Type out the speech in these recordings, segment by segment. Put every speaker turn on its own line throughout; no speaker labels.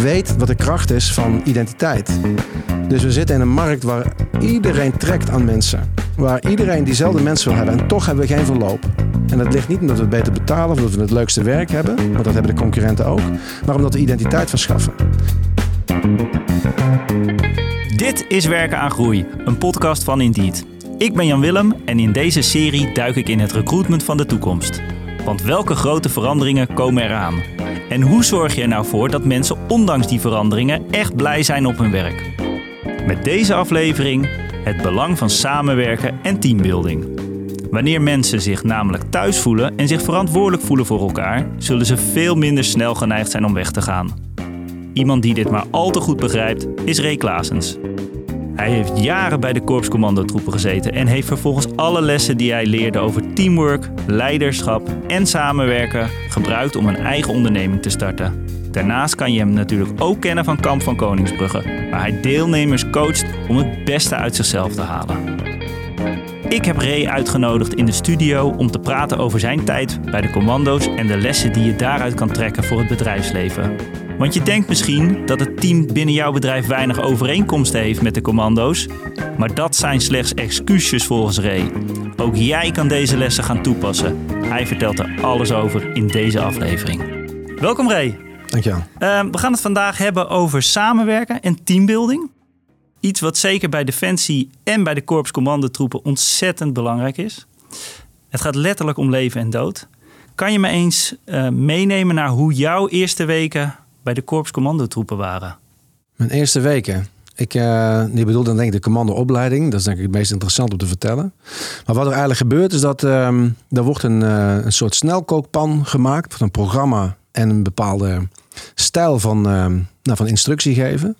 weet wat de kracht is van identiteit. Dus we zitten in een markt waar iedereen trekt aan mensen. Waar iedereen diezelfde mensen wil hebben. En toch hebben we geen verloop. En dat ligt niet omdat we beter betalen of omdat we het leukste werk hebben. Want dat hebben de concurrenten ook. Maar omdat we identiteit verschaffen.
Dit is Werken aan Groei, een podcast van Indeed. Ik ben Jan Willem en in deze serie duik ik in het recruitment van de toekomst. Want welke grote veranderingen komen eraan? En hoe zorg je er nou voor dat mensen ondanks die veranderingen echt blij zijn op hun werk? Met deze aflevering het belang van samenwerken en teambuilding. Wanneer mensen zich namelijk thuis voelen en zich verantwoordelijk voelen voor elkaar, zullen ze veel minder snel geneigd zijn om weg te gaan. Iemand die dit maar al te goed begrijpt is Ray Klaasens. Hij heeft jaren bij de korpscommandotroepen gezeten en heeft vervolgens alle lessen die hij leerde over teamwork, leiderschap en samenwerken gebruikt om een eigen onderneming te starten. Daarnaast kan je hem natuurlijk ook kennen van Kamp van Koningsbrugge, waar hij deelnemers coacht om het beste uit zichzelf te halen. Ik heb Ray uitgenodigd in de studio om te praten over zijn tijd bij de commando's en de lessen die je daaruit kan trekken voor het bedrijfsleven. Want je denkt misschien dat het team binnen jouw bedrijf weinig overeenkomsten heeft met de commando's, maar dat zijn slechts excuses volgens Ray. Ook jij kan deze lessen gaan toepassen. Hij vertelt er alles over in deze aflevering. Welkom Ray.
Dankjewel.
Uh, we gaan het vandaag hebben over samenwerken en teambuilding. Iets wat zeker bij Defensie en bij de korpscommandotroepen ontzettend belangrijk is. Het gaat letterlijk om leven en dood. Kan je me eens uh, meenemen naar hoe jouw eerste weken bij de korpscommandotroepen waren?
Mijn eerste weken. Ik die bedoel dan denk ik de commandoopleiding. Dat is denk ik het meest interessant om te vertellen. Maar wat er eigenlijk gebeurt is dat um, er wordt een, uh, een soort snelkookpan gemaakt een programma en een bepaalde stijl van, uh, nou, van instructie geven.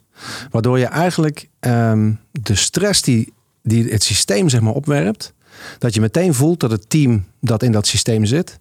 Waardoor je eigenlijk um, de stress die, die het systeem zeg maar, opwerpt, dat je meteen voelt dat het team dat in dat systeem zit,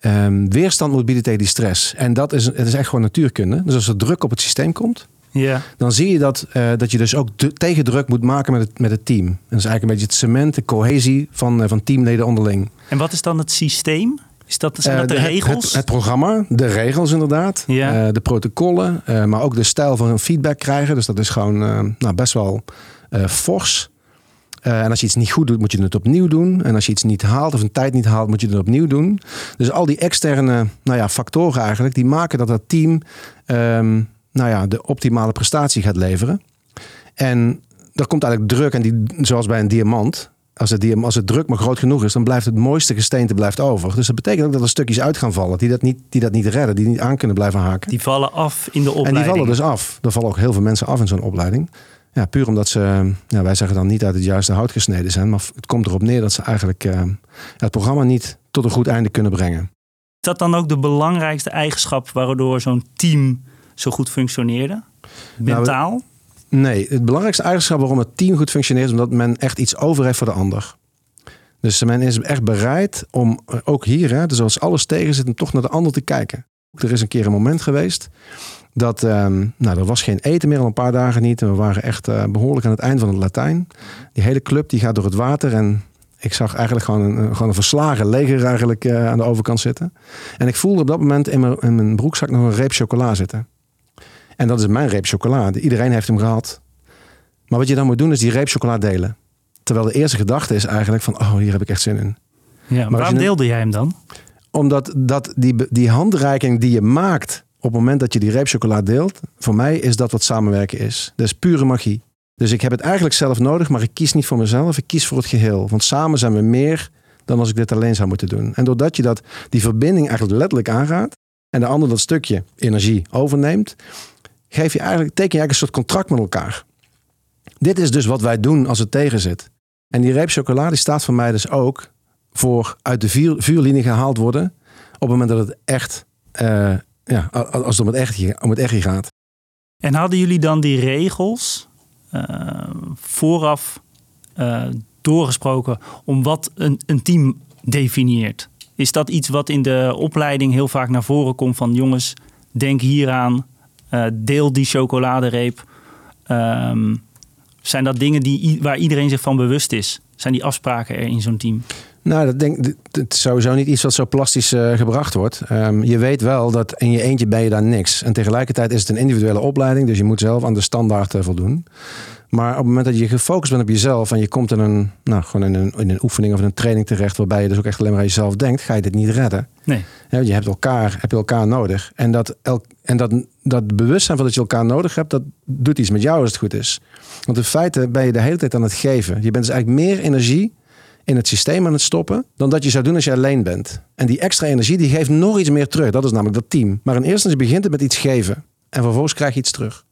um, weerstand moet bieden tegen die stress. En dat is, het is echt gewoon natuurkunde. Dus als er druk op het systeem komt,
ja.
dan zie je dat, uh, dat je dus ook tegendruk moet maken met het, met het team. En dat is eigenlijk een beetje het cement, de cohesie van, uh, van teamleden onderling.
En wat is dan het systeem? Is dat, zijn dat de
uh,
regels?
Het, het, het, programma, de regels inderdaad.
Ja.
Uh, de protocollen, uh, maar ook de stijl van feedback krijgen. Dus dat is gewoon nou, best wel fors. en als je iets niet goed doet, moet je het opnieuw doen. En als je iets niet haalt of een tijd niet haalt, moet je het opnieuw doen. Dus al die externe nou ja, factoren eigenlijk, die maken dat dat team um, nou ja, de optimale prestatie gaat leveren. En er komt eigenlijk druk, en die, zoals bij een diamant, als het, als het druk maar groot genoeg is, dan blijft het mooiste gesteente blijft over. Dus dat betekent ook dat er stukjes uit gaan vallen die dat niet, die dat niet redden, die niet aan kunnen blijven haken.
Die vallen af in de opleiding.
En die vallen dus af. Er vallen ook heel veel mensen af in zo'n opleiding. Ja, puur omdat ze, ja, wij zeggen dan niet uit het juiste hout gesneden zijn, maar het komt erop neer dat ze eigenlijk uh, het programma niet tot een goed einde kunnen brengen.
Is dat dan ook de belangrijkste eigenschap waardoor zo'n team zo goed functioneerde? Mentaal?
Nou, Nee, het belangrijkste eigenschap waarom het team goed functioneert... is omdat men echt iets over heeft voor de ander. Dus men is echt bereid om, ook hier, hè, dus als alles tegen zit... om toch naar de ander te kijken. Er is een keer een moment geweest dat... Um, nou, er was geen eten meer al een paar dagen niet. En we waren echt uh, behoorlijk aan het eind van het Latijn. Die hele club die gaat door het water en... Ik zag eigenlijk gewoon een, gewoon een verslagen leger eigenlijk uh, aan de overkant zitten. En ik voelde op dat moment in mijn, in mijn broekzak nog een reep chocola zitten. En dat is mijn reep chocolade. Iedereen heeft hem gehad. Maar wat je dan moet doen is die reep chocola delen. Terwijl de eerste gedachte is eigenlijk van, oh, hier heb ik echt zin in.
Ja, maar waarom deelde jij hem dan?
Omdat dat die, die handreiking die je maakt op het moment dat je die reep chocola deelt, voor mij is dat wat samenwerken is. Dat is pure magie. Dus ik heb het eigenlijk zelf nodig, maar ik kies niet voor mezelf, ik kies voor het geheel. Want samen zijn we meer dan als ik dit alleen zou moeten doen. En doordat je dat, die verbinding eigenlijk letterlijk aangaat en de ander dat stukje energie overneemt, geef je eigenlijk, teken je eigenlijk een soort contract met elkaar. Dit is dus wat wij doen als het tegen zit. En die reep chocolade staat voor mij dus ook voor uit de vuur, vuurlinie gehaald worden op het moment dat het echt, uh, ja, als het om het echt, om het echt gaat.
En hadden jullie dan die regels uh, vooraf uh, doorgesproken om wat een, een team definieert? Is dat iets wat in de opleiding heel vaak naar voren komt van jongens, denk hieraan, uh, deel die chocoladereep. Um, zijn dat dingen die, waar iedereen zich van bewust is? Zijn die afspraken er in zo'n team?
Nou, dat denk het is sowieso niet iets wat zo plastisch uh, gebracht wordt. Um, je weet wel dat in je eentje ben je daar niks. En tegelijkertijd is het een individuele opleiding, dus je moet zelf aan de standaard uh, voldoen. Maar op het moment dat je gefocust bent op jezelf en je komt in een, nou, gewoon in een, in een oefening of een training terecht, waarbij je dus ook echt alleen maar aan jezelf denkt, ga je dit niet redden.
Nee.
Ja, je hebt elkaar, heb je elkaar nodig. En, dat, el, en dat, dat bewustzijn van dat je elkaar nodig hebt, dat doet iets met jou als het goed is. Want in feite ben je de hele tijd aan het geven. Je bent dus eigenlijk meer energie in het systeem aan het stoppen dan dat je zou doen als je alleen bent. En die extra energie die geeft nog iets meer terug. Dat is namelijk dat team. Maar in eerste instantie begint het met iets geven. En vervolgens krijg je iets terug.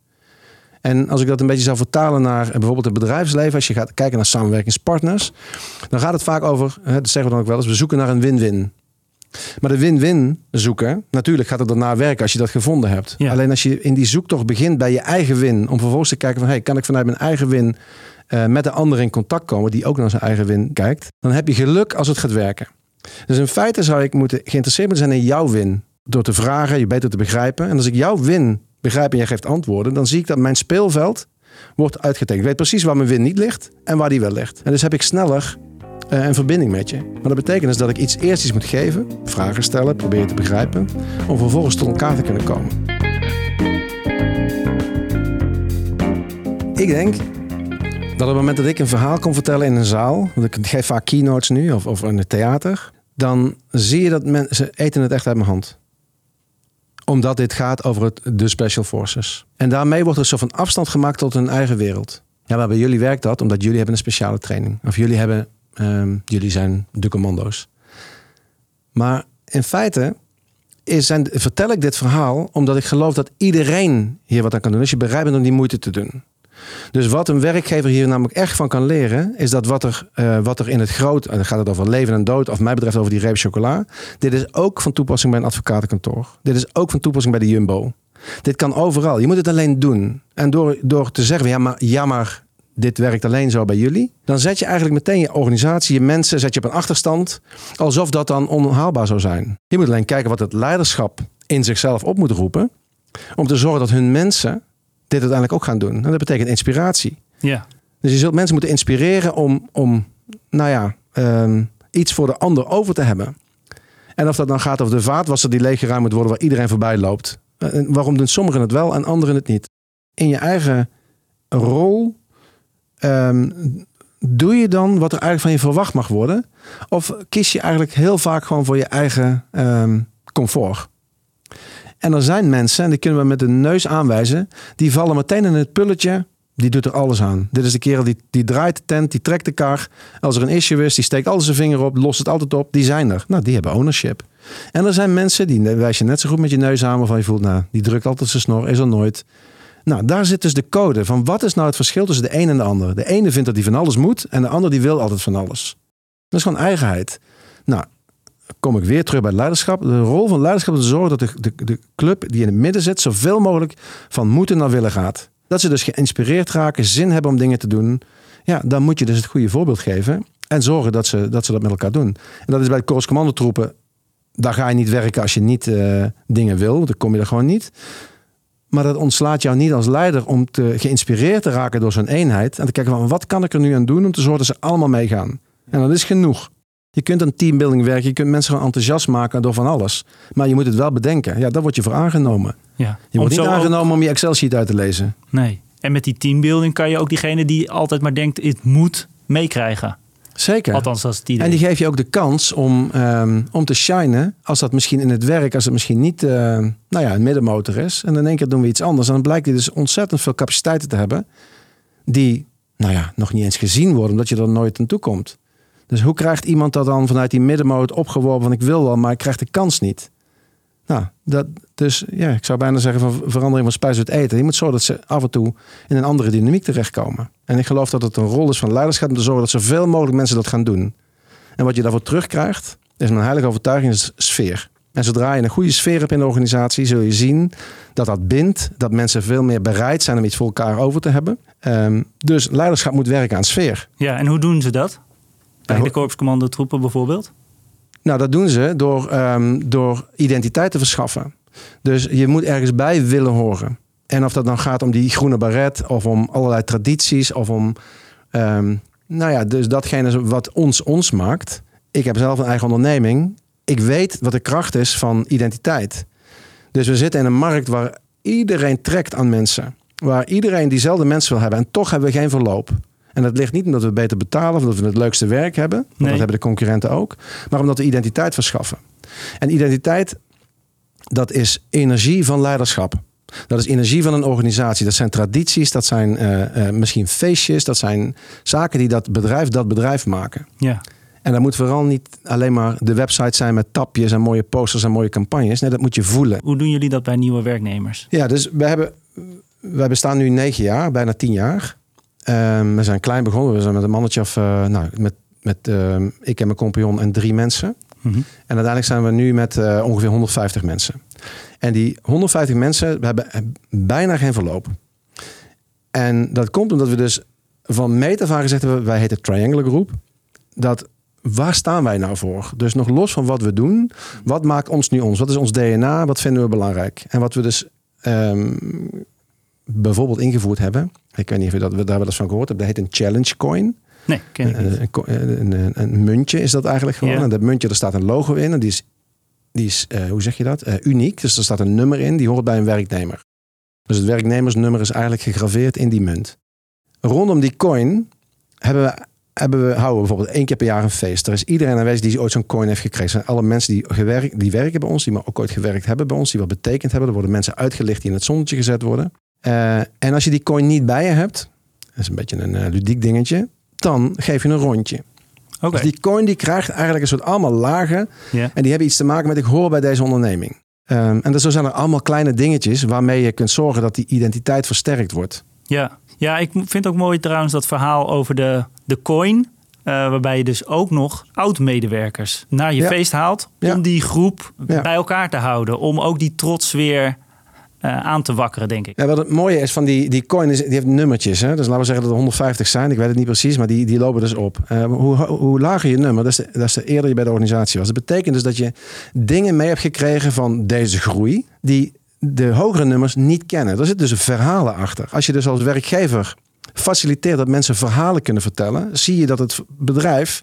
En als ik dat een beetje zou vertalen naar bijvoorbeeld het bedrijfsleven, als je gaat kijken naar samenwerkingspartners, dan gaat het vaak over, dat zeggen we dan ook wel eens, we zoeken naar een win-win. Maar de win-win zoeken, natuurlijk gaat het daarna werken als je dat gevonden hebt. Alleen als je in die zoektocht begint bij je eigen win, om vervolgens te kijken van, hey, kan ik vanuit mijn eigen win uh, met de ander in contact komen die ook naar zijn eigen win kijkt, dan heb je geluk als het gaat werken. Dus in feite zou ik moeten geïnteresseerd zijn in jouw win. Door te vragen, je beter te begrijpen. En als ik jouw win begrijp en jij geeft antwoorden, dan zie ik dat mijn speelveld wordt uitgetekend. Ik weet precies waar mijn win niet ligt en waar die wel ligt. En dus heb ik sneller uh, een verbinding met je. Maar dat betekent dus dat ik iets eerst iets moet geven, vragen stellen, proberen te begrijpen, om vervolgens tot elkaar te kunnen komen. Ik denk dat op het moment dat ik een verhaal kon vertellen in een zaal, ik geef vaak keynotes nu of, of in het theater, dan zie je dat mensen eten het echt uit mijn hand omdat dit gaat over het, de Special Forces. En daarmee wordt er zo van afstand gemaakt tot hun eigen wereld. Ja, maar bij jullie werkt dat omdat jullie hebben een speciale training. Of jullie, hebben, um, jullie zijn de commando's. Maar in feite is, vertel ik dit verhaal omdat ik geloof dat iedereen hier wat aan kan doen. Als je bereid bent om die moeite te doen. Dus wat een werkgever hier namelijk echt van kan leren, is dat wat er, uh, wat er in het groot, en dan gaat het over leven en dood, of mij betreft over die reep chocola. Dit is ook van toepassing bij een advocatenkantoor. Dit is ook van toepassing bij de Jumbo. Dit kan overal. Je moet het alleen doen. En door, door te zeggen, ja maar, ja maar dit werkt alleen zo bij jullie. Dan zet je eigenlijk meteen je organisatie, je mensen, zet je op een achterstand. Alsof dat dan onhaalbaar zou zijn. Je moet alleen kijken wat het leiderschap in zichzelf op moet roepen. Om te zorgen dat hun mensen dit uiteindelijk ook gaan doen. En dat betekent inspiratie.
Ja.
Dus je zult mensen moeten inspireren om, om nou ja, um, iets voor de ander over te hebben. En of dat dan gaat over de vaatwasser die leeggeruimd moet worden waar iedereen voorbij loopt. En waarom doen sommigen het wel en anderen het niet? In je eigen rol um, doe je dan wat er eigenlijk van je verwacht mag worden? Of kies je eigenlijk heel vaak gewoon voor je eigen um, comfort? En er zijn mensen, en die kunnen we met de neus aanwijzen, die vallen meteen in het pulletje. Die doet er alles aan. Dit is de kerel die, die draait de tent, die trekt de kar. Als er een issue is, die steekt al zijn vinger op, lost het altijd op. Die zijn er. Nou, die hebben ownership. En er zijn mensen, die wijs je net zo goed met je neus aan, waarvan je voelt, nou, die drukt altijd zijn snor, is er nooit. Nou, daar zit dus de code van wat is nou het verschil tussen de een en de ander. De ene vindt dat hij van alles moet en de ander die wil altijd van alles. Dat is gewoon eigenheid. Nou, kom ik weer terug bij leiderschap. De rol van leiderschap is te zorgen dat de, de, de club die in het midden zit, zoveel mogelijk van moeten naar willen gaat. Dat ze dus geïnspireerd raken, zin hebben om dingen te doen. Ja, dan moet je dus het goede voorbeeld geven. En zorgen dat ze dat, met elkaar doen. En dat is bij de Korps Commandotroepen. Daar ga je niet werken als je niet uh, dingen wil. Dan kom je er gewoon niet. Maar dat ontslaat jou niet als leider om te geïnspireerd te raken door zo'n eenheid. En te kijken van wat kan ik er nu aan doen om te zorgen dat ze allemaal meegaan. En dat is genoeg. Je kunt een teambuilding werken, je kunt mensen gewoon enthousiast maken door van alles. Maar je moet het wel bedenken. Ja, daar word je voor aangenomen.
Ja.
Je wordt niet aangenomen om je Excel-sheet uit te lezen.
Nee. En met die teambuilding kan je ook diegene die altijd maar denkt, het moet meekrijgen.
Zeker.
Althans, dat is het idee.
En die geef je ook de kans om, um, om te shinen. Als dat misschien in het werk, als het misschien niet uh, nou ja, een middenmotor is. En in één keer doen we iets anders. En dan blijkt hij dus ontzettend veel capaciteiten te hebben. Die nou ja, nog niet eens gezien worden, omdat je er nooit aan toe komt. Dus hoe krijgt iemand dat dan vanuit die middenmoot opgeworpen van ik wil wel, maar ik krijg de kans niet? Nou, dat, dus ja, ik zou bijna zeggen van verandering van spijs uit eten. Je moet zorgen dat ze af en toe in een andere dynamiek terechtkomen. En ik geloof dat het een rol is van leiderschap om te zorgen dat zoveel mogelijk mensen dat gaan doen. En wat je daarvoor terugkrijgt, is mijn heilige overtuiging, is sfeer. En zodra je een goede sfeer hebt in de organisatie, zul je zien dat dat bindt. Dat mensen veel meer bereid zijn om iets voor elkaar over te hebben. Um, dus leiderschap moet werken aan sfeer.
Ja, en hoe doen ze dat? Bij de korpscommandotroepen bijvoorbeeld?
Nou, dat doen ze door, um, door identiteit te verschaffen. Dus je moet ergens bij willen horen. En of dat dan gaat om die groene baret of om allerlei tradities of om, um, nou ja, dus datgene wat ons ons maakt. ik heb zelf een eigen onderneming. Ik weet wat de kracht is van identiteit. Dus we zitten in een markt waar iedereen trekt aan mensen. Waar iedereen diezelfde mensen wil hebben. En toch hebben we geen verloop. En dat ligt niet omdat we beter betalen of omdat we het leukste werk hebben. Want
Nee.
dat hebben de concurrenten ook. Maar omdat we identiteit verschaffen. En identiteit, dat is energie van leiderschap. Dat is energie van een organisatie. Dat zijn tradities, dat zijn eh, eh, misschien feestjes. Dat zijn zaken die dat bedrijf dat bedrijf maken.
Ja.
En dat moet vooral niet alleen maar de website zijn met tapjes en mooie posters en mooie campagnes. Nee, dat moet je voelen.
Hoe doen jullie dat bij nieuwe werknemers?
Ja, dus we hebben, wij bestaan nu negen jaar, bijna tien jaar. Ehm, we zijn klein begonnen. We zijn met een mannetje of, eh, nou, met, met ehm, ik en mijn compagnon en drie mensen.
Mhm.
En uiteindelijk zijn we nu met eh, ongeveer 150 mensen. En die 150 mensen, we hebben bijna geen verloop. En dat komt omdat we dus van meet af aan gezegd hebben, wij heten Triangular Group. Dat waar staan wij nou voor? Dus nog los van wat we doen, wat maakt ons nu ons? Wat is ons DNA? Wat vinden we belangrijk? En wat we dus ehm, bijvoorbeeld ingevoerd hebben, ik weet niet of je dat, daar wel eens van gehoord hebt, dat heet een challenge coin.
Nee, ken ik niet.
Een, een, een, een, muntje is dat eigenlijk gewoon.
Ja.
En dat muntje, daar staat een logo in. En die is, die is eh, hoe zeg je dat? Eh, uniek. Dus er staat een nummer in, die hoort bij een werknemer. Dus het werknemersnummer is eigenlijk gegraveerd in die munt. Rondom die coin hebben we, hebben we, houden we bijvoorbeeld één keer per jaar een feest. Er is iedereen aanwezig die ooit zo'n coin heeft gekregen. Zijn alle mensen die, gewerkt, die werken bij ons, die maar ook ooit gewerkt hebben bij ons, die wat betekend hebben. Er worden mensen uitgelicht die in het zonnetje gezet worden. Eh, en als je die coin niet bij je hebt, dat is een beetje een eh, ludiek dingetje, dan geef je een rondje. Dus die coin die krijgt eigenlijk een soort allemaal lagen. En die hebben iets te maken met ik hoor bij deze onderneming. Ehm, en dus zo zijn er allemaal kleine dingetjes waarmee je kunt zorgen dat die identiteit versterkt wordt.
Ja. ja, ik vind ook mooi trouwens dat verhaal over de, de coin. eh, waarbij je dus ook nog oud-medewerkers naar je
Ja.
feest haalt.
Ja.
Om die groep
Ja.
bij elkaar te houden. Om ook die trots weer eh, aan te wakkeren, denk ik.
Ja, wat het mooie is van die, die coin, is, die heeft nummertjes. Hè? Dus laten we zeggen dat er 150 zijn. Ik weet het niet precies, maar die, die lopen dus op. Eh, hoe, hoe lager je nummer, dat is, de, dat is de eerder je bij de organisatie was. Dat betekent dus dat je dingen mee hebt gekregen van deze groei... die de hogere nummers niet kennen. Er zitten dus verhalen achter. Als je dus als werkgever faciliteert dat mensen verhalen kunnen vertellen... zie je dat het bedrijf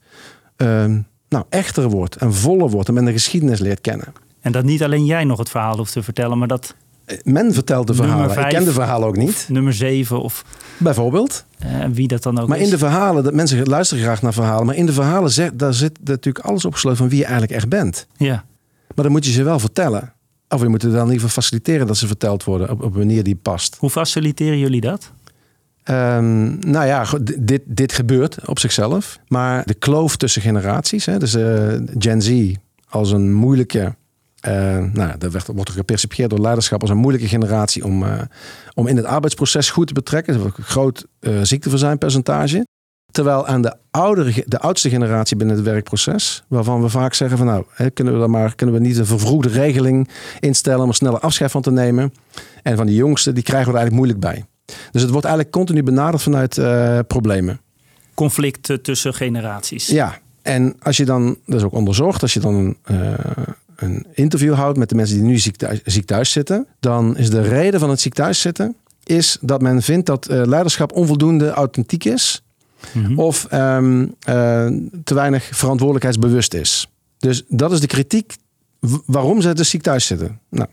ehm, nou, echter wordt en voller wordt... en men de geschiedenis leert kennen.
En dat niet alleen jij nog het verhaal hoeft te vertellen, maar dat
Men vertelt de verhalen. Ik ken de verhalen ook niet,
nummer 7 of
bijvoorbeeld.
eh, wie dat dan ook
Maar
is.
in de verhalen, dat mensen luisteren graag naar verhalen, maar in de verhalen zegt, daar zit natuurlijk alles opgesloten van wie je eigenlijk echt bent.
Ja,
Maar dan moet je ze wel vertellen. Of je moet er dan liever faciliteren dat ze verteld worden op, op een manier die past.
hoe faciliteren jullie dat?
Ehm, nou ja, dit, dit gebeurt op zichzelf. Maar de kloof tussen generaties, hè, dus eh, Gen Z als een moeilijke. Eh, nou, dat werd, wordt gepercipieerd door leiderschap als een moeilijke generatie om, eh, om in het arbeidsproces goed te betrekken. Dat is een groot eh ziekteverzuimpercentage. Terwijl aan de, oudere, de oudste generatie binnen het werkproces, waarvan we vaak zeggen van nou, hè, kunnen we dan maar kunnen we niet een vervroegde regeling instellen om er sneller afscheid van te nemen. En van die jongsten, die krijgen we er eigenlijk moeilijk bij. Dus het wordt eigenlijk continu benaderd vanuit problemen.
Conflicten tussen generaties.
Ja, en als je dan, dat is ook onderzocht, als je dan een, een interview houdt met de mensen die nu ziek thuis, ziek thuis zitten, dan is de reden van het ziek thuis zitten, is dat men vindt dat eh, leiderschap onvoldoende authentiek is
Mhm.
of ehm, eh, te weinig verantwoordelijkheidsbewust is. Dus dat is de kritiek waarom ze dus ziek thuis zitten. Nou,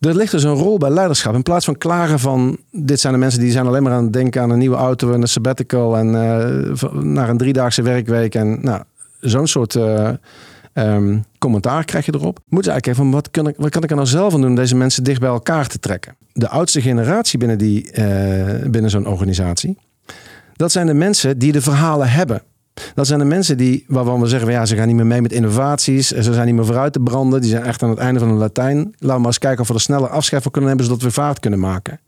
er ligt dus een rol bij leiderschap. In plaats van klagen van dit zijn de mensen die zijn alleen maar aan het denken aan een nieuwe auto en een sabbatical en eh, naar een driedaagse werkweek en nou, zo'n soort eh, ehm, commentaar krijg je erop. Moet je eigenlijk even van wat kan, ik, wat kan ik er nou zelf aan doen om deze mensen dicht bij elkaar te trekken? De oudste generatie binnen, die, eh, binnen zo'n organisatie, dat zijn de mensen die de verhalen hebben. Dat zijn de mensen die, waarvan we zeggen, ja, ze gaan niet meer mee met innovaties. Ze zijn niet meer vooruit te branden. Die zijn echt aan het einde van de Latijn. Laten we maar eens kijken of we er sneller afscheid van kunnen nemen, zodat we vaart kunnen maken.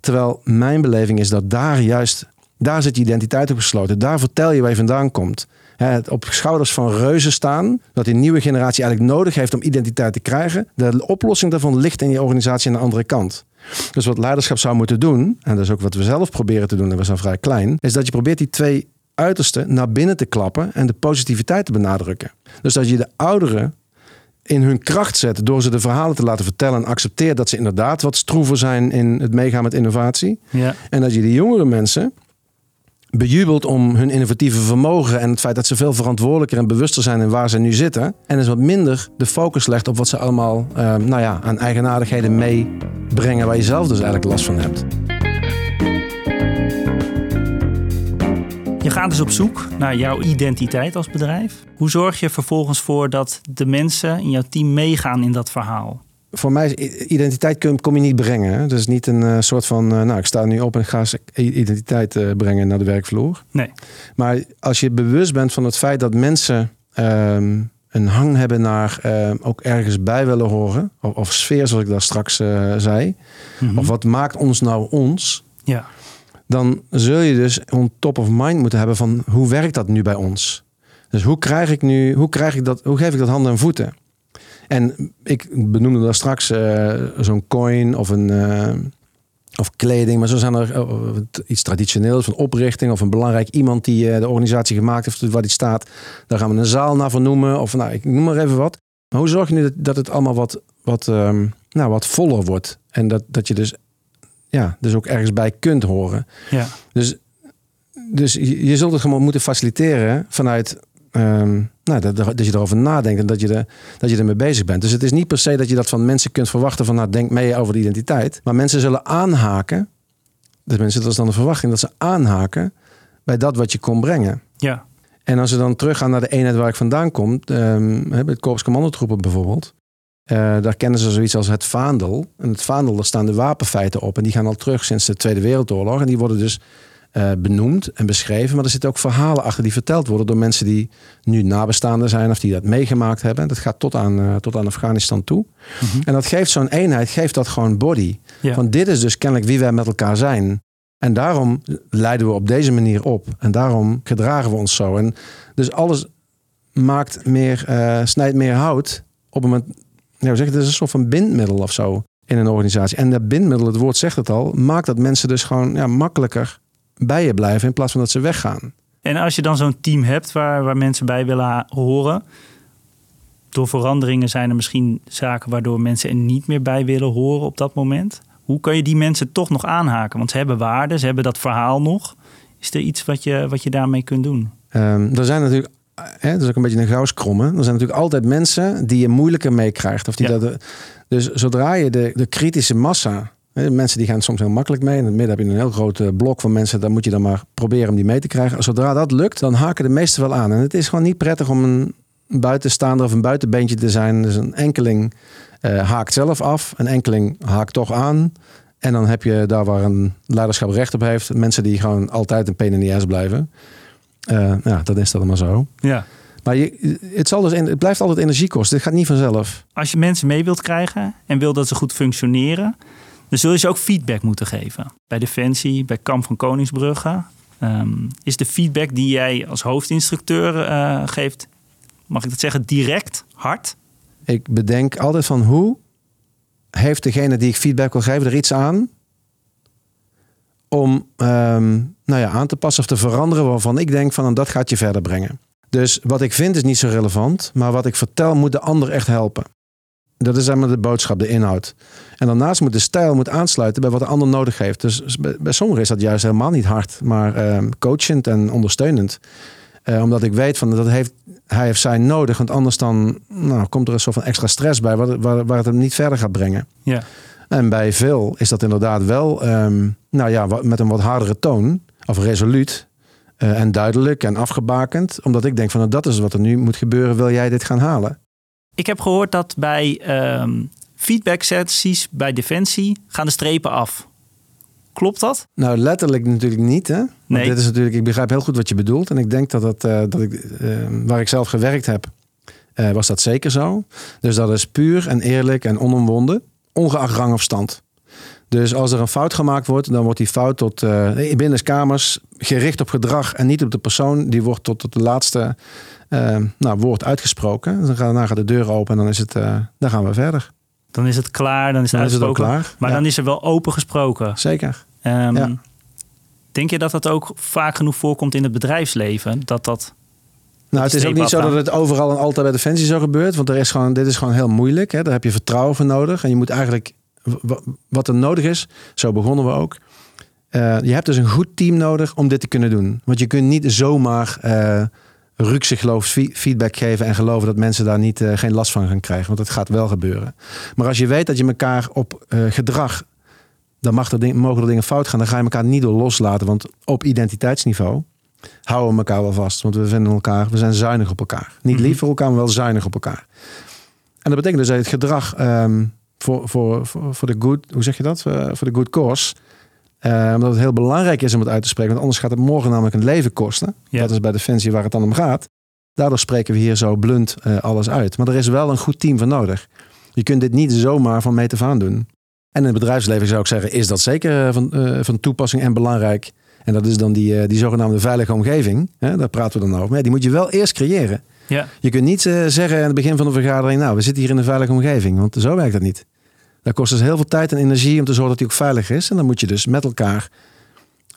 Terwijl mijn beleving is dat daar juist, daar zit je identiteit op gesloten. Daar vertel je waar je vandaan komt. Op schouders van reuzen staan, dat die nieuwe generatie eigenlijk nodig heeft om identiteit te krijgen. De oplossing daarvan ligt in je organisatie aan de andere kant. Dus wat leiderschap zou moeten doen, en dat is ook wat we zelf proberen te doen, en we zijn vrij klein, is dat je probeert die twee uitersten naar binnen te klappen en de positiviteit te benadrukken. Dus dat je de ouderen in hun kracht zet door ze de verhalen te laten vertellen en accepteert dat ze inderdaad wat stroever zijn in het meegaan met innovatie.
Ja.
En dat je die jongere mensen bejubeld om hun innovatieve vermogen en het feit dat ze veel verantwoordelijker en bewuster zijn in waar ze nu zitten. En is wat minder de focus legt op wat ze allemaal uh, nou ja, aan eigenaardigheden meebrengen waar je zelf dus eigenlijk last van hebt.
Je gaat dus op zoek naar jouw identiteit als bedrijf. Hoe zorg je vervolgens voor dat de mensen in jouw team meegaan in dat verhaal?
Voor mij is identiteit kom je niet brengen. Dus niet een uh, soort van, uh, nou ik sta nu op en ga identiteit uh, brengen naar de werkvloer.
Nee.
Maar als je bewust bent van het feit dat mensen um, een hang hebben naar ook ergens bij willen horen. Of, of, sfeer zoals ik daar straks zei. Mm -hmm. Of wat maakt ons nou ons.
Ja.
Dan zul je dus on top of mind moeten hebben van hoe werkt dat nu bij ons? Dus hoe krijg ik nu, hoe krijg ik dat, hoe geef ik dat handen en voeten? En ik benoemde daar straks uh, zo'n coin of een. Uh, of kleding, maar zo zijn er uh, iets traditioneels, een oprichting of een belangrijk iemand die de organisatie gemaakt heeft, waar die staat. Daar gaan we een zaal naar vernoemen. Of nou, ik noem maar even wat. Maar hoe zorg je nu dat, dat het allemaal wat, wat, um, nou, wat voller wordt? En dat, dat je dus, ja, dus ook ergens bij kunt horen.
Ja.
Dus, dus je, je zult het gewoon moeten faciliteren vanuit Um, nou, dat, dat, je erover nadenkt en dat je, er, dat je ermee bezig bent. Dus het is niet per se dat je dat van mensen kunt verwachten van nou, denk mee over de identiteit. Maar mensen zullen aanhaken. Dus mensen, dat is dan de verwachting dat ze aanhaken bij dat wat je kon brengen.
Ja.
En als we dan teruggaan naar de eenheid waar ik vandaan kom, um, het Korps Commandotroepen bijvoorbeeld. Uh, daar kennen ze zoiets als het vaandel. En het vaandel, daar staan de wapenfeiten op. En die gaan al terug sinds de Tweede Wereldoorlog. En die worden dus uh, benoemd en beschreven. Maar er zitten ook verhalen achter die verteld worden door mensen die nu nabestaanden zijn of die dat meegemaakt hebben. Dat gaat tot aan, uh, tot aan Afghanistan toe. Mm -hmm. En dat geeft zo'n eenheid, geeft dat gewoon body.
Ja.
Van dit is dus kennelijk wie wij met elkaar zijn. En daarom leiden we op deze manier op. En daarom gedragen we ons zo. En dus alles maakt meer, uh, snijdt meer hout op een moment. Nou, zeg, het is een soort van bindmiddel of zo in een organisatie. En dat bindmiddel, het woord zegt het al, maakt dat mensen dus gewoon ja, makkelijker bij je blijven in plaats van dat ze weggaan.
En als je dan zo'n team hebt waar, waar mensen bij willen horen, door veranderingen zijn er misschien zaken waardoor mensen er niet meer bij willen horen op dat moment. Hoe kan je die mensen toch nog aanhaken? Want ze hebben waarden, ze hebben dat verhaal nog. Is er iets wat je, wat je daarmee kunt doen?
Um, er zijn natuurlijk, hè, dat is ook een beetje een gauwskrommen. Er zijn natuurlijk altijd mensen die je moeilijker meekrijgt. Of die
Ja.
dat, dus zodra je de, de kritische massa Mensen die gaan soms heel makkelijk mee. In het midden heb je een heel groot eh, blok van mensen. Dan moet je dan maar proberen om die mee te krijgen. Zodra dat lukt, dan haken de meesten wel aan. En het is gewoon niet prettig om een buitenstaander of een buitenbeentje te zijn. Dus een enkeling eh, haakt zelf af. Een enkeling haakt toch aan. En dan heb je daar waar een leiderschap recht op heeft. Mensen die gewoon altijd een ass blijven. Eh, ja, dat is dat maar zo.
Ja.
Maar je, het, zal dus, het blijft altijd energie kosten. Het gaat niet vanzelf.
Als je mensen mee wilt krijgen en wil dat ze goed functioneren, dan zul je ze ook feedback moeten geven. Bij Defensie, bij Kamp van Koningsbrugge. Um, is de feedback die jij als hoofdinstructeur uh, geeft, mag ik dat zeggen, direct, hard?
Ik bedenk altijd van hoe heeft degene die ik feedback wil geven er iets aan om um, nou ja, aan te passen of te veranderen waarvan ik denk van dat gaat je verder brengen. Dus wat ik vind is niet zo relevant, maar wat ik vertel moet de ander echt helpen. Dat is helemaal de boodschap, de inhoud. En daarnaast moet de stijl moet aansluiten bij wat de ander nodig heeft. Dus bij, bij sommigen is dat juist helemaal niet hard, maar uh, coachend en ondersteunend. Uh, omdat ik weet van dat heeft, hij heeft zij nodig, want anders dan nou, komt er een soort van extra stress bij, waar, waar, waar het hem niet verder gaat brengen.
Ja.
En bij veel is dat inderdaad wel, um, nou ja, met een wat hardere toon, of resoluut. Uh, en duidelijk en afgebakend. Omdat ik denk van nou, dat is wat er nu moet gebeuren, wil jij dit gaan halen?
Ik heb gehoord dat bij um, feedback sessies bij Defensie gaan de strepen af. Klopt dat?
Nou, letterlijk natuurlijk niet. Hè?
Nee.
Dit is natuurlijk, ik begrijp heel goed wat je bedoelt. En ik denk dat, het, uh, dat ik, uh, waar ik zelf gewerkt heb, uh, was dat zeker zo. Dus dat is puur en eerlijk en onomwonden, ongeacht rang of stand. Dus als er een fout gemaakt wordt, dan wordt die fout tot uh, binnen kamers gericht op gedrag en niet op de persoon. Die wordt tot, tot de laatste uh, nou, woord uitgesproken. Dus dan gaat, daarna gaat de deur open en dan, is het, uh, dan gaan we verder.
Dan is het klaar, dan is het
dan
uitgesproken.
Is het ook klaar.
Maar
ja.
dan is er wel open gesproken.
Zeker.
Um,
ja.
Denk je dat dat ook vaak genoeg voorkomt in het bedrijfsleven? Dat dat.
Nou, het is ook niet zo dat het overal en altijd bij Defensie zo gebeurt. Want er is gewoon, dit is gewoon heel moeilijk. Hè? Daar heb je vertrouwen voor nodig. En je moet eigenlijk wat er nodig is, zo begonnen we ook. eh, je hebt dus een goed team nodig om dit te kunnen doen. Want je kunt niet zomaar uh, rukzichtloos feedback geven en geloven dat mensen daar niet, geen last van gaan krijgen. Want dat gaat wel gebeuren. Maar als je weet dat je elkaar op gedrag, dan mag er ding, mogen er dingen fout gaan, dan ga je elkaar niet door loslaten. Want op identiteitsniveau houden we elkaar wel vast. Want we vinden elkaar, we zijn zuinig op elkaar. Niet lief voor elkaar, maar wel zuinig op elkaar. En dat betekent dus dat het gedrag um, voor, voor, voor, voor, de good, hoe zeg je dat? Uh, voor de good cause. Uh, omdat het heel belangrijk is om het uit te spreken. Want anders gaat het morgen namelijk een leven kosten. Ja. Dat is bij Defensie waar het dan om gaat. Daardoor spreken we hier zo blunt uh, alles uit. Maar er is wel een goed team voor nodig. Je kunt dit niet zomaar van meet af aan doen. En in het bedrijfsleven zou ik zeggen, is dat zeker van, van toepassing en belangrijk. En dat is dan die, die zogenaamde veilige omgeving. Hè? Daar praten we dan over. Maar die moet je wel eerst creëren. Ja. Je kunt niet zeggen aan het begin van de vergadering, nou, we zitten hier in een veilige omgeving, want zo werkt dat niet. Dat kost dus heel veel tijd en energie om te zorgen dat hij ook veilig is. En dan moet je dus met elkaar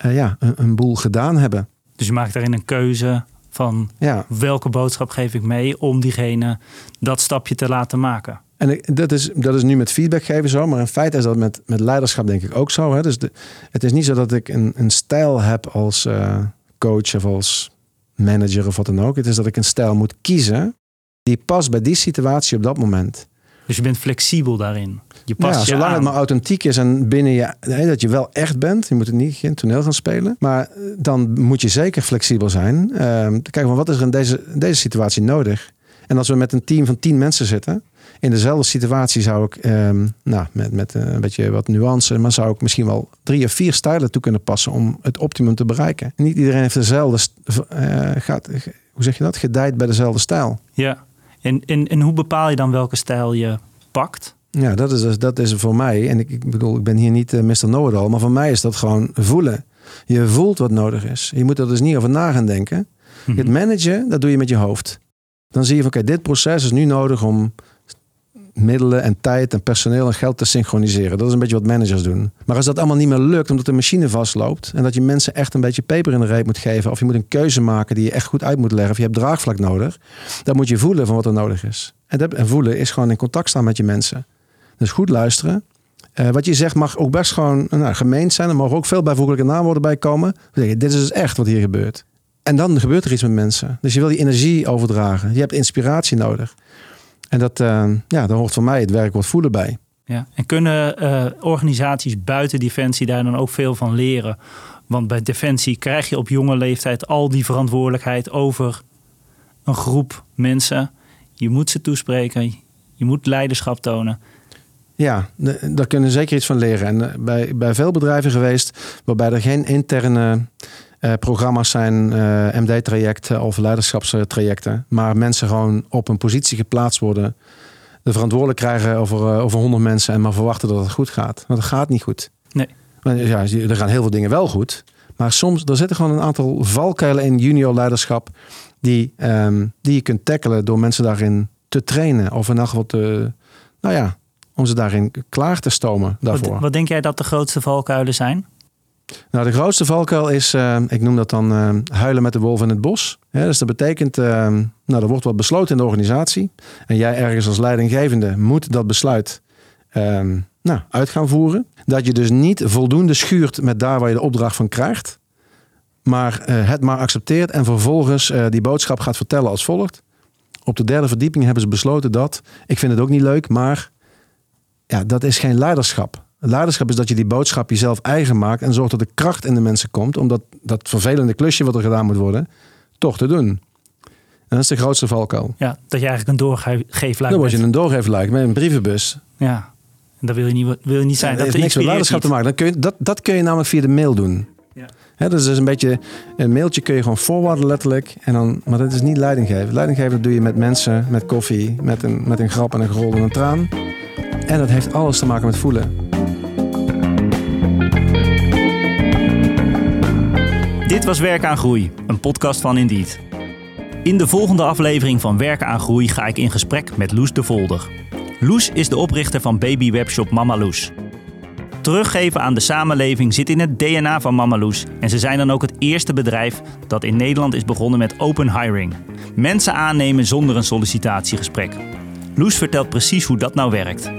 uh, ja, een, een, boel gedaan hebben.
Dus je maakt daarin een keuze van ja. welke boodschap geef ik mee om diegene dat stapje te laten maken.
En dat is, dat is nu met feedback geven zo, maar in feite is dat met, met leiderschap denk ik ook zo. Hè? Dus de, het is niet zo dat ik een, een stijl heb als uh, coach of als manager of wat dan ook. Het is dat ik een stijl moet kiezen die past bij die situatie op dat moment.
Dus je bent flexibel daarin. Je past
ja, zolang het maar authentiek is en binnen je, dat je wel echt bent. Je moet het niet geen toneel gaan spelen. Maar eh, dan moet je zeker flexibel zijn. Um, kijken van wat is er in deze, deze situatie nodig. En als we met een team van tien mensen zitten, in dezelfde situatie zou ik, ehm, nou, met, met eh, een beetje wat nuance, maar zou ik misschien wel drie of vier stijlen toe kunnen passen om het optimum te bereiken. niet iedereen heeft dezelfde, uh, gaat, hoe zeg je dat, gedijt bij dezelfde stijl.
Ja, en, en, en hoe bepaal je dan welke stijl je pakt?
Ja, dat is, dat is voor mij, en ik, ik bedoel, ik ben hier niet uh, Mr. Know-it-all, maar voor mij is dat gewoon voelen. Je voelt wat nodig is. Je moet er dus niet over na gaan denken. Mhm. Het managen, dat doe je met je hoofd. Dan zie je van, oké, dit proces is nu nodig om middelen en tijd en personeel en geld te synchroniseren. Dat is een beetje wat managers doen. Maar als dat allemaal niet meer lukt omdat de machine vastloopt en dat je mensen echt een beetje peper in de reep moet geven of je moet een keuze maken die je echt goed uit moet leggen of je hebt draagvlak nodig, dan moet je voelen van wat er nodig is. En, dat, en voelen is gewoon in contact staan met je mensen. Dus goed luisteren. Uh, wat je zegt mag ook best gewoon nou, gemeend zijn. Er mogen ook veel bijvoeglijke naamwoorden bij komen. Dit is dus echt wat hier gebeurt. En dan gebeurt er iets met mensen. Dus je wil die energie overdragen. Je hebt inspiratie nodig. En dat, uh, ja, daar hoort voor mij het werk wat voelen bij.
Ja. En kunnen uh, organisaties buiten Defensie daar dan ook veel van leren? Want bij Defensie krijg je op jonge leeftijd al die verantwoordelijkheid over een groep mensen. Je moet ze toespreken, je moet leiderschap tonen.
Ja, daar kunnen zeker iets van leren. En eh, bij, bij veel bedrijven geweest waarbij er geen interne uh, programma's zijn, uh, MD-trajecten of leiderschapstrajecten. Maar mensen gewoon op een positie geplaatst worden. De verantwoordelijk krijgen over, uh, over 100 mensen en maar verwachten dat het goed gaat. Want dat gaat niet goed.
Nee.
Ja, er gaan heel veel dingen wel goed. Maar soms, er zitten gewoon een aantal valkuilen in junior leiderschap. Die, um, die je kunt tackelen door mensen daarin te trainen. Of in elk geval te, nou ja, om ze daarin klaar te stomen daarvoor.
Wat, wat denk jij dat de grootste valkuilen zijn?
Nou, de grootste valkuil is, uh, ik noem dat dan uh, huilen met de wolf in het bos. Ja, dus dat betekent, uh, nou, er wordt wat besloten in de organisatie. En jij ergens als leidinggevende moet dat besluit ehm, nou, uit gaan voeren. Dat je dus niet voldoende schuurt met daar waar je de opdracht van krijgt. Maar het maar accepteert en vervolgens die boodschap gaat vertellen als volgt. Op de derde verdieping hebben ze besloten dat, ik vind het ook niet leuk, maar ja, dat is geen leiderschap. Leiderschap is dat je die boodschap jezelf eigen maakt en zorgt dat er kracht in de mensen komt om dat, dat vervelende klusje wat er gedaan moet worden, toch te doen. En dat is de grootste valkuil.
Ja, dat je eigenlijk een doorgeefluik
Dan word je een doorgeefluik met een brievenbus.
Ja, en dat wil je niet, wil je niet zijn.
dat heeft niks met leiderschap te maken. Dat kun, je, dat, dat kun je namelijk via de mail doen. Ja. He, dus is een beetje, een mailtje kun je gewoon voorwaarden letterlijk. En dan, maar dat is niet leidinggeven. Leidinggeven doe je met mensen, met koffie, met een, met een grap en een gerol en een traan. En dat heeft alles te maken met voelen.
Dit was Werken aan Groei, een podcast van Indeed. In de volgende aflevering van Werken aan Groei ga ik in gesprek met Loes de Volder. Loes is de oprichter van babywebshop Mama Loes. Teruggeven aan de samenleving zit in het DNA van Mama Loes en ze zijn dan ook het eerste bedrijf dat in Nederland is begonnen met open hiring. Mensen aannemen zonder een sollicitatiegesprek. Loes vertelt precies hoe dat nou werkt.